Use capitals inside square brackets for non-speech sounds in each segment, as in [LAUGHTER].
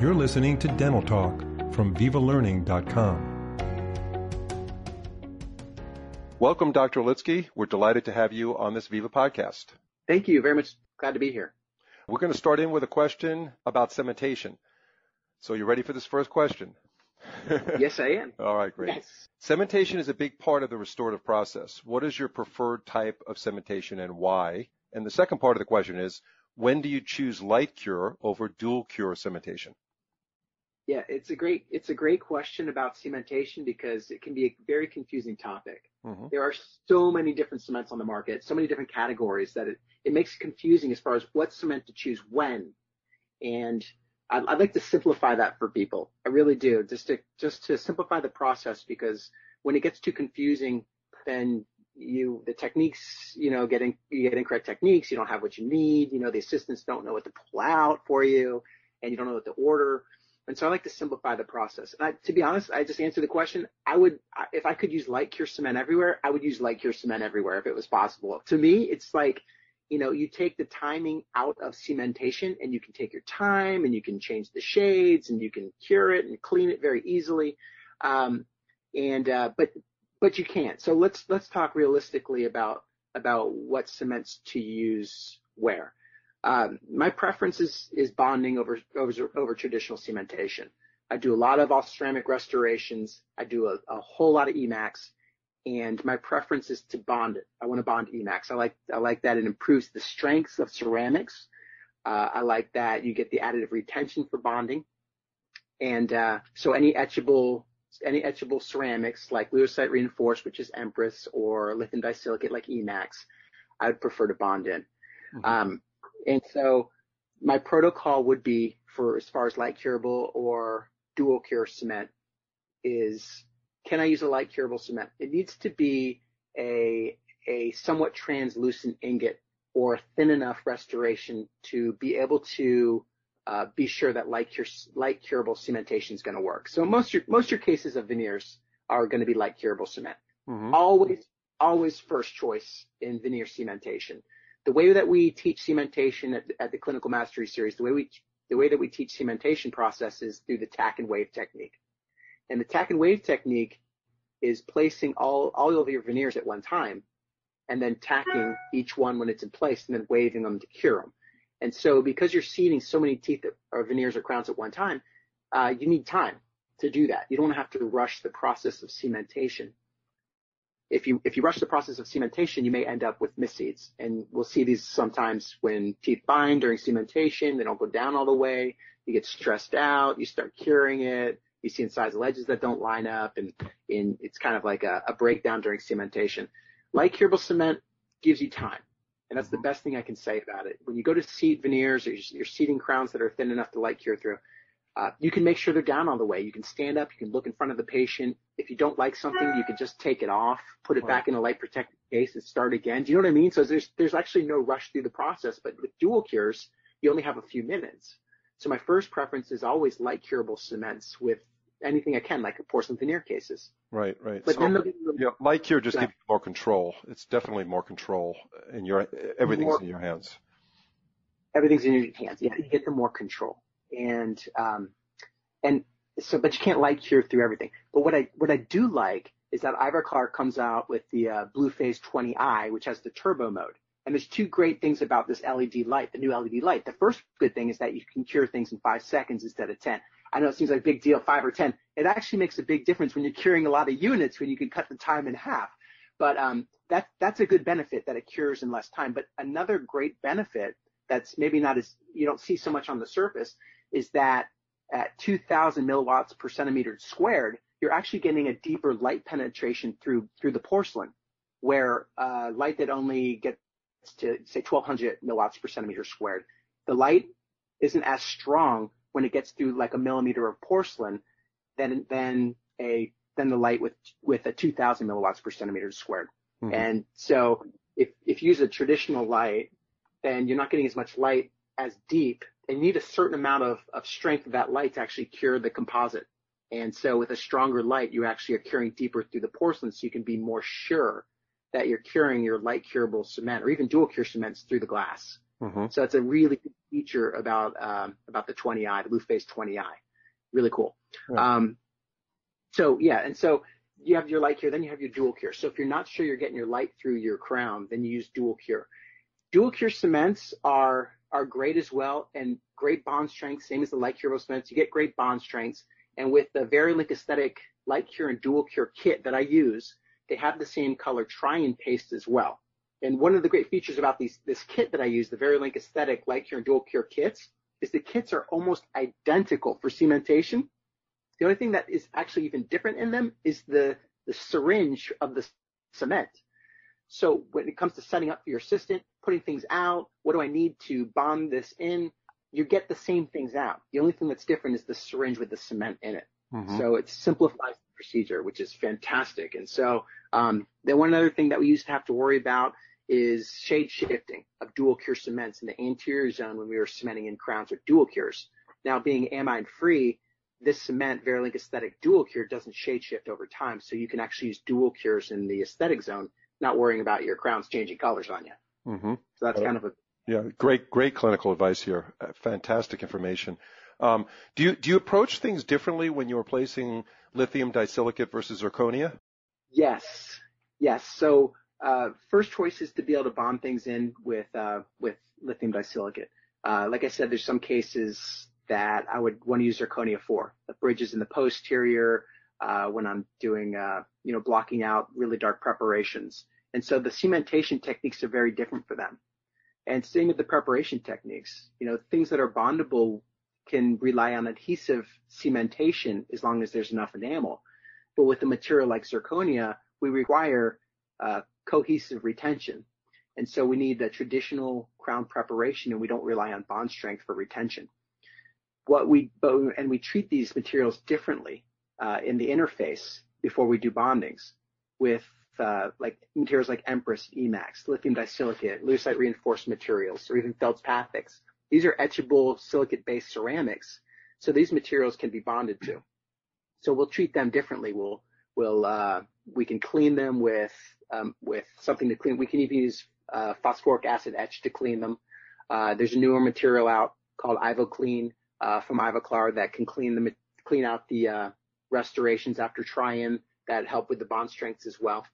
You're listening to Dental Talk from VivaLearning.com. Welcome, Dr. Litsky. We're delighted to have you on this Viva podcast. Thank you very much. Glad to be here. We're going to start in with a question about cementation. So you ready for this first question? [LAUGHS] yes, I am. All right, great. Yes. Cementation is a big part of the restorative process. What is your preferred type of cementation and why? And the second part of the question is, when do you choose light cure over dual cure cementation? Yeah, it's a great it's a great question about cementation because it can be a very confusing topic. Mm-hmm. There are so many different cements on the market, so many different categories that it, it makes it confusing as far as what cement to choose when. And I'd, I'd like to simplify that for people. I really do, just to just to simplify the process because when it gets too confusing, then you the techniques, you know, getting you get incorrect techniques, you don't have what you need, you know, the assistants don't know what to pull out for you, and you don't know what to order. And so I like to simplify the process. And I, to be honest, I just answer the question. I would, if I could use light cure cement everywhere, I would use light cure cement everywhere if it was possible. To me, it's like, you know, you take the timing out of cementation and you can take your time and you can change the shades and you can cure it and clean it very easily. Um, and, uh, but, but you can't. So let's, let's talk realistically about, about what cements to use where. Um, my preference is, is bonding over, over, over traditional cementation. I do a lot of ceramic restorations. I do a, a whole lot of Emax and my preference is to bond it. I want to bond Emax. I like, I like that it improves the strength of ceramics. Uh, I like that you get the additive retention for bonding. And, uh, so any etchable, any etchable ceramics like Leucite reinforced, which is Empress or lithium disilicate like Emax, I would prefer to bond in. Mm-hmm. Um, and so my protocol would be for as far as light curable or dual cure cement is can I use a light curable cement? It needs to be a, a somewhat translucent ingot or thin enough restoration to be able to uh, be sure that light, cure, light curable cementation is going to work. So most your, most your cases of veneers are going to be light curable cement. Mm-hmm. Always, always first choice in veneer cementation the way that we teach cementation at, at the clinical mastery series, the way we the way that we teach cementation process is through the tack and wave technique. And the tack and wave technique is placing all, all of your veneers at one time and then tacking each one when it's in place and then waving them to cure them. And so because you're seeding so many teeth or veneers or crowns at one time, uh, you need time to do that. You don't have to rush the process of cementation if you if you rush the process of cementation, you may end up with misseeds. And we'll see these sometimes when teeth bind during cementation, they don't go down all the way. You get stressed out, you start curing it, you see incisal edges that don't line up, and, and it's kind of like a, a breakdown during cementation. Light curable cement gives you time. And that's the mm-hmm. best thing I can say about it. When you go to seed veneers or you're seeding crowns that are thin enough to light cure through, uh, you can make sure they're down on the way. You can stand up. You can look in front of the patient. If you don't like something, you can just take it off, put it right. back in a light protected case, and start again. Do you know what I mean? So there's there's actually no rush through the process. But with dual cures, you only have a few minutes. So my first preference is always light curable cements with anything I can, like porcelain veneer cases. Right, right. But so, then the, yeah, light cure just yeah. gives you more control. It's definitely more control in your everything's more, in your hands. Everything's in your hands. Yeah, you get the more control and um, and so, but you can't light cure through everything. But what I what I do like is that Ivor Ivoclar comes out with the uh, Bluephase 20i, which has the turbo mode. And there's two great things about this LED light, the new LED light. The first good thing is that you can cure things in five seconds instead of 10. I know it seems like a big deal, five or 10. It actually makes a big difference when you're curing a lot of units when you can cut the time in half. But um, that, that's a good benefit that it cures in less time. But another great benefit that's maybe not as, you don't see so much on the surface is that at 2000 milliwatts per centimeter squared, you're actually getting a deeper light penetration through through the porcelain, where uh, light that only gets to say 1200 milliwatts per centimeter squared, the light isn't as strong when it gets through like a millimeter of porcelain than than a than the light with with a 2000 milliwatts per centimeter squared. Mm-hmm. And so if if you use a traditional light, then you're not getting as much light as deep you need a certain amount of, of strength of that light to actually cure the composite. And so with a stronger light, you actually are curing deeper through the porcelain so you can be more sure that you're curing your light curable cement or even dual cure cements through the glass. Mm-hmm. So that's a really good feature about um, about the 20i, the Bluephase 20i. Really cool. Um, so yeah, and so you have your light cure, then you have your dual cure. So if you're not sure you're getting your light through your crown, then you use dual cure. Dual cure cements are are great as well and great bond strength, same as the light curable cements. You get great bond strengths. And with the Variolink Esthetic Light Cure and Dual Cure kit that I use, they have the same color try-in paste as well. And one of the great features about these, this kit that I use, the Variolink Esthetic Light Cure and Dual Cure kits, is the kits are almost identical for cementation. The only thing that is actually even different in them is the, the syringe of the cement. So when it comes to setting up for your assistant, putting things out, what do I need to bond this in? You get the same things out. The only thing that's different is the syringe with the cement in it. Mm-hmm. So it simplifies the procedure, which is fantastic. And so um, then one other thing that we used to have to worry about is shade shifting of dual cure cements in the anterior zone when we were cementing in crowns with dual cures. Now being amine free, this cement Variolink Esthetic Dual Cure doesn't shade shift over time, so you can actually use dual cures in the aesthetic zone, not worrying about your crowns changing colors on you. Mm-hmm. So that's kind of a yeah, great, great clinical advice here. Uh, fantastic information. Um, do you do you approach things differently when you're replacing lithium disilicate versus zirconia? Yes, yes. So uh, first choice is to be able to bond things in with uh, with lithium disilicate. Uh, like I said, there's some cases that I would want to use zirconia for. The bridges in the posterior, uh, when I'm doing, uh, you know, blocking out really dark preparations. And so the cementation techniques are very different for them. And same with the preparation techniques. You know, things that are bondable can rely on adhesive cementation as long as there's enough enamel. But with a material like zirconia, we require uh, cohesive retention. And so we need the traditional crown preparation and we don't rely on bond strength for retention what we and we treat these materials differently in the interface before we do bondings with uh, like materials like Empress, Emax, lithium disilicate, leucite reinforced materials, or even feldspathics. These are etchable silicate-based ceramics, so these materials can be bonded to. So we'll treat them differently. We'll we'll uh, we can clean them with um, with something to clean. We can even use uh, phosphoric acid etch to clean them. Uh, there's a newer material out called IvoClean uh, from Ivoclar that can clean the clean out the uh, restorations after try-in that help with the bond strengths as well.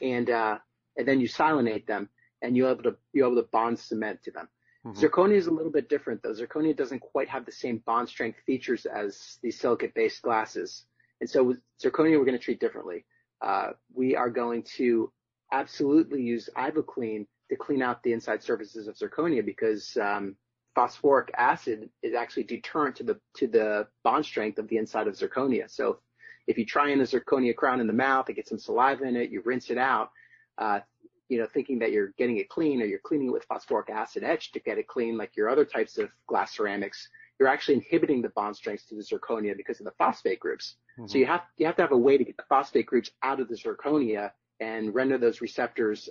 And uh, and then you silanate them, and you're able to you're able to bond cement to them. Mm-hmm. Zirconia is a little bit different though. Zirconia doesn't quite have the same bond strength features as these silicate-based glasses, and so with zirconia we're going to treat differently. Uh, we are going to absolutely use IvoClean to clean out the inside surfaces of zirconia because um, phosphoric acid is actually deterrent to the to the bond strength of the inside of zirconia. So if you try in a zirconia crown in the mouth, it gets some saliva in it, you rinse it out, uh, you know, thinking that you're getting it clean or you're cleaning it with phosphoric acid etch to get it clean like your other types of glass ceramics, you're actually inhibiting the bond strengths to the zirconia because of the phosphate groups. Mm-hmm. So you have you have to have a way to get the phosphate groups out of the zirconia and render those receptors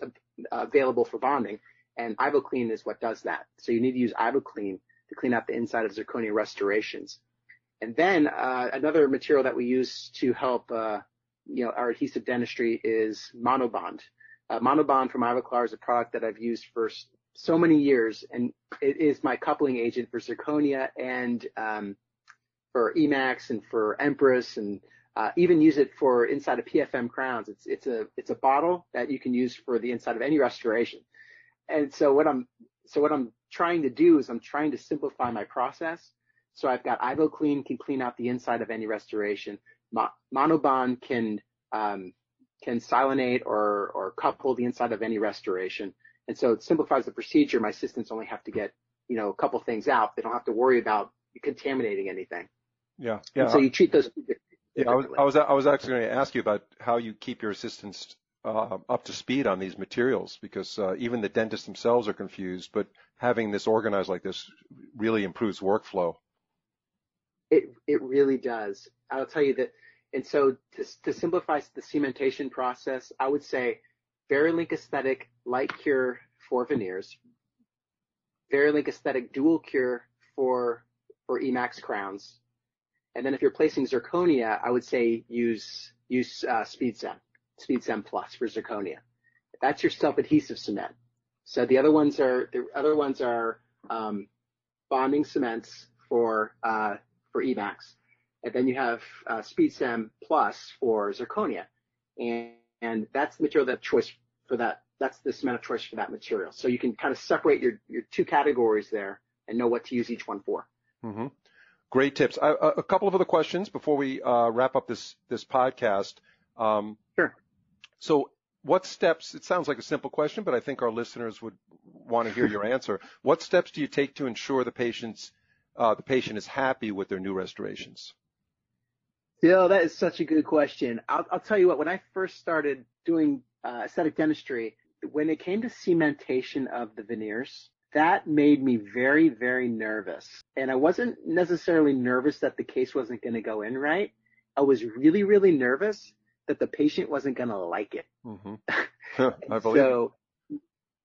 available for bonding. And IvoClean is what does that. So you need to use IvoClean to clean out the inside of zirconia restorations. And then uh, another material that we use to help uh, you know our adhesive dentistry is Monobond. Uh, Monobond from Ivoclar is a product that I've used for so many years, and it is my coupling agent for zirconia and um, for Emax and for Empress, and uh, even use it for inside of PFM crowns. It's it's a it's a bottle that you can use for the inside of any restoration and so what I'm so what I'm trying to do is I'm trying to simplify my process. So I've got IvoClean can clean out the inside of any restoration. Mo- Monobond can um, can silanate or or couple the inside of any restoration. And so it simplifies the procedure. My assistants only have to get you know a couple things out. They don't have to worry about contaminating anything. Yeah, yeah. And so you treat those. Yeah, I was, I was I was actually going to ask you about how you keep your assistants uh, up to speed on these materials because uh, even the dentists themselves are confused. But having this organized like this really improves workflow. It it really does. I'll tell you that. And so to, to simplify the cementation process, I would say Variolink Esthetic Light Cure for veneers, Variolink Esthetic Dual Cure for for Emax crowns, and then if you're placing zirconia, I would say use use uh, SpeedCEM. SpeedCEM Plus for zirconia. That's your self-adhesive cement. So the other ones are the other ones are um, bonding cements for uh, for Emax, and then you have uh, SpeedCEM Plus for zirconia, and and that's the material that choice for that. That's the cement of choice for that material. So you can kind of separate your your two categories there and know what to use each one for. Mm-hmm. Great tips. I, a couple of other questions before we uh, wrap up this this podcast. Um. So what steps, it sounds like a simple question, but I think our listeners would want to hear your [LAUGHS] answer. What steps do you take to ensure the patient's, uh, the patient is happy with their new restorations? Yeah, that is such a good question. I'll, I'll tell you what, when I first started doing uh, aesthetic dentistry, when it came to cementation of the veneers, that made me very, very nervous. And I wasn't necessarily nervous that the case wasn't going to go in right. I was really, really nervous that the patient wasn't going to like it. Mm-hmm. [LAUGHS] I believe so, it.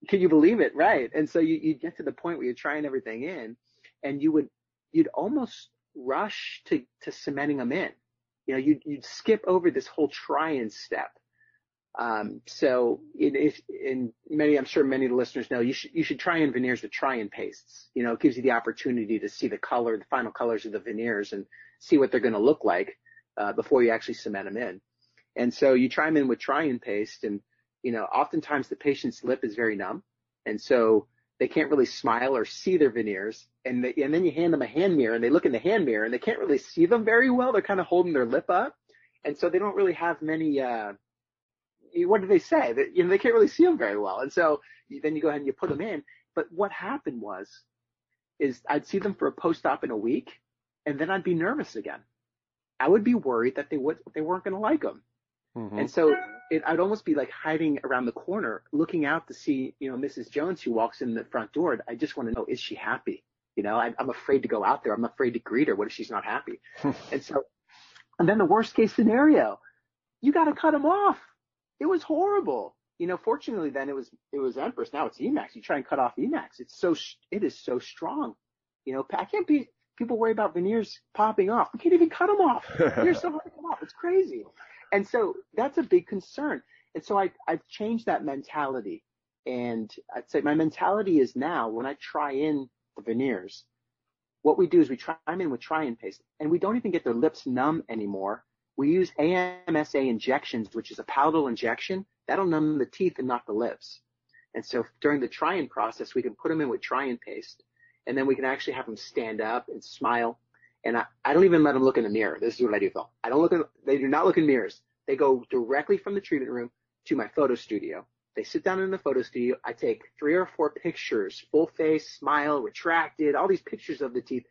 Can you believe it? Right. And so you, you get to the point where you're trying everything in and you would, you'd almost rush to, to cementing them in. You know, you'd, you'd skip over this whole try and step. Um, so in, in many, I'm sure many of the listeners know you should, you should try in veneers with try in pastes. You know, it gives you the opportunity to see the color, the final colors of the veneers and see what they're going to look like, uh, before you actually cement them in. And so you try them in with try-in paste and, you know, oftentimes the patient's lip is very numb. And so they can't really smile or see their veneers. And, they, and then you hand them a hand mirror and they look in the hand mirror and they can't really see them very well. They're kind of holding their lip up. And so they don't really have many, uh, what do they say? That, you know, they can't really see them very well. And so then you go ahead and you put them in. But what happened was, is I'd see them for a post-op in a week and then I'd be nervous again. I would be worried that they would, they weren't going to like them. Mm-hmm. And so it, I'd almost be like hiding around the corner, looking out to see, you know, Mrs. Jones who walks in the front door. I just want to know, is she happy? You know, I, I'm afraid to go out there. I'm afraid to greet her. What if she's not happy? [LAUGHS] and so, and then the worst case scenario, you got to cut them off. It was horrible. You know, fortunately then it was, it was Empress. Now it's Emax. You try and cut off Emax. It's so, it is so strong. You know, I can't be, people worry about veneers popping off. We can't even cut them off. They're so hard to come off. It's crazy. And so that's a big concern. And so I, I've changed that mentality. And I'd say my mentality is now when I try in the veneers, what we do is we try them in with try-in paste and we don't even get their lips numb anymore. We use AMSA injections, which is a palatal injection that'll numb the teeth and not the lips. And so during the try-in process, we can put them in with try-in paste and then we can actually have them stand up and smile and I, I don't even let them look in the mirror. This is what I do, Phil. I don't look in, they do not look in mirrors. They go directly from the treatment room to my photo studio. They sit down in the photo studio. I take three or four pictures, full face, smile, retracted, all these pictures of the teeth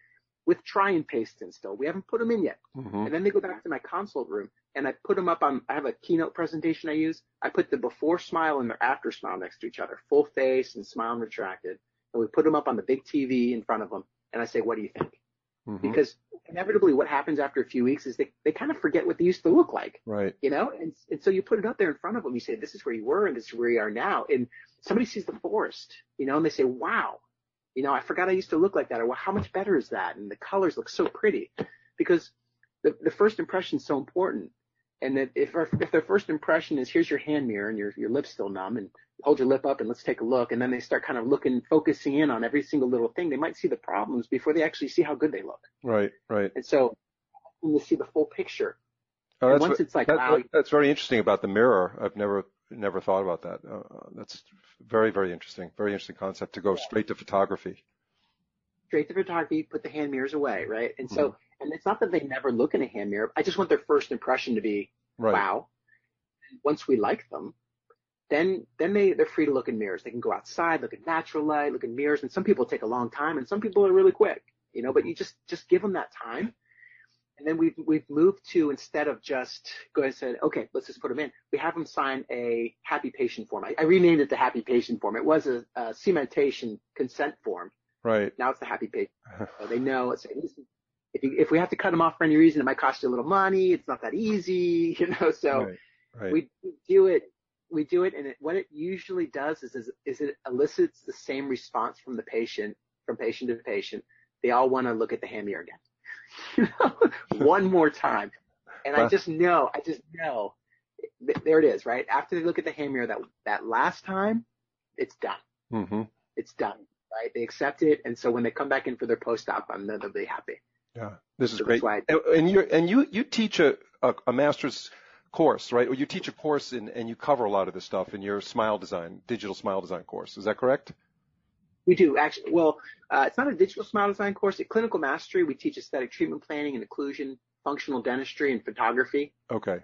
with try-in paste in still. We haven't put them in yet. Mm-hmm. And then they go back to my consult room and I put them up on, I have a keynote presentation I use. I put the before smile and the after smile next to each other, full face and smile and retracted. And we put them up on the big TV in front of them. And I say, what do you think? Mm-hmm. Because inevitably what happens after a few weeks is they, they kind of forget what they used to look like. Right. You know, and, and so you put it up there in front of them. You say, this is where you were and this is where you are now. And somebody sees the forest, you know, and they say, wow, you know, I forgot I used to look like that. Or well, how much better is that? And the colors look so pretty because the, the first impression is so important. And that if, our, if their first impression is here's your hand mirror and your, your lip's still numb and hold your lip up and let's take a look. And then they start kind of looking, focusing in on every single little thing. They might see the problems before they actually see how good they look. Right, right. And so to see the full picture. Oh, that's, once it's like, that, wow. That's very interesting about the mirror. I've never, never thought about that. Uh, that's very, very interesting. Very interesting concept to go yeah. straight to photography. Straight to photography, put the hand mirrors away, right? And so, mm-hmm. And it's not that they never look in a hand mirror. I just want their first impression to be, right. wow. Once we like them, then then they they're free to look in mirrors. They can go outside, look at natural light, look in mirrors. And some people take a long time, and some people are really quick. You know, but you just just give them that time. And then we've we've moved to instead of just go ahead and say, okay, let's just put them in. We have them sign a happy patient form. I, I renamed it the happy patient form. It was a, a cementation consent form. Right. Now it's the happy patient. [LAUGHS] so they know it's if you, if we have to cut them off for any reason, it might cost you a little money. It's not that easy, [LAUGHS] you know. So right. Right. we do it we do it and it, what it usually does is, is, is it elicits the same response from the patient, from patient to patient. They all want to look at the mirror again. [LAUGHS] [LAUGHS] One more time. And I just know, I just know, there it is, right? After they look at the mirror that, that last time, it's done. Mm-hmm. It's done. right? They accept it, and so when they come back in for their post-op, I'm they'll be happy. Yeah, this is so great. And you and you you teach a, a, a master's course, right? Or you teach a course in, and you cover a lot of this stuff in your smile design, digital smile design course. Is that correct? We do actually. Well, uh, it's not a digital smile design course. At Clinical Mastery, we teach aesthetic treatment planning and occlusion, functional dentistry, and photography. Okay.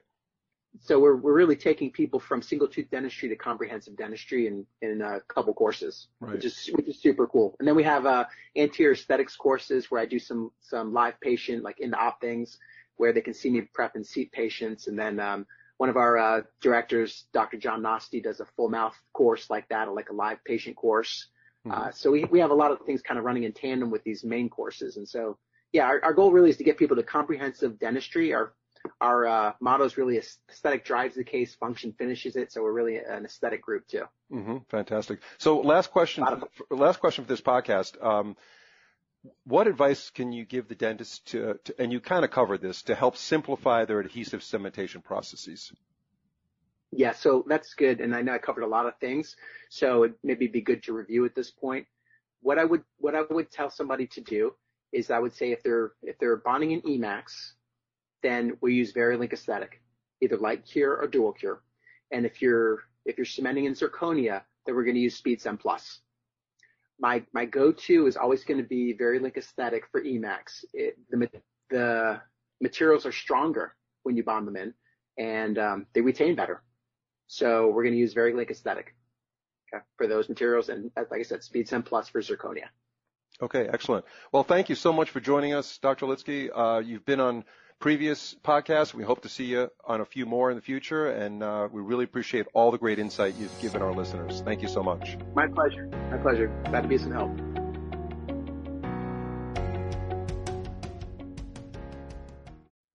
So we're we're really taking people from single tooth dentistry to comprehensive dentistry in in a couple courses, right. which is which is super cool. And then we have uh, anterior aesthetics courses where I do some some live patient like in the op things where they can see me prep and seat patients. And then um, one of our uh, directors, Dr. John Nosti, does a full mouth course like that, like a live patient course. Mm-hmm. Uh, so we, we have a lot of things kind of running in tandem with these main courses. And so, yeah, our, our goal really is to get people to comprehensive dentistry. Our our uh, motto is really aesthetic drives the case, function finishes it. So we're really an aesthetic group too. Mm-hmm. Fantastic. So last question, for, last question for this podcast. Um, what advice can you give the dentist to, to and you kind of covered this, to help simplify their adhesive cementation processes? Yeah, so that's good. And I know I covered a lot of things, so it maybe be good to review at this point. What I would what I would tell somebody to do is I would say if they're if they're bonding in Emax, then we use Variolink Esthetic, either light cure or dual cure. And if you're if you're cementing in zirconia, then we're going to use SpeedCEM Plus my my go-to is always going to be Variolink Esthetic for Emax. It, the the materials are stronger when you bond them in, and um, they retain better. So we're going to use Variolink Esthetic okay, for those materials, and like I said, SpeedCEM Plus for zirconia. Okay, excellent. Well, thank you so much for joining us, Dr. Litsky. Uh, you've been on previous podcasts. We hope to see you on a few more in the future, and uh, we really appreciate all the great insight you've given our listeners. Thank you so much. My pleasure. My pleasure. Glad to be some help.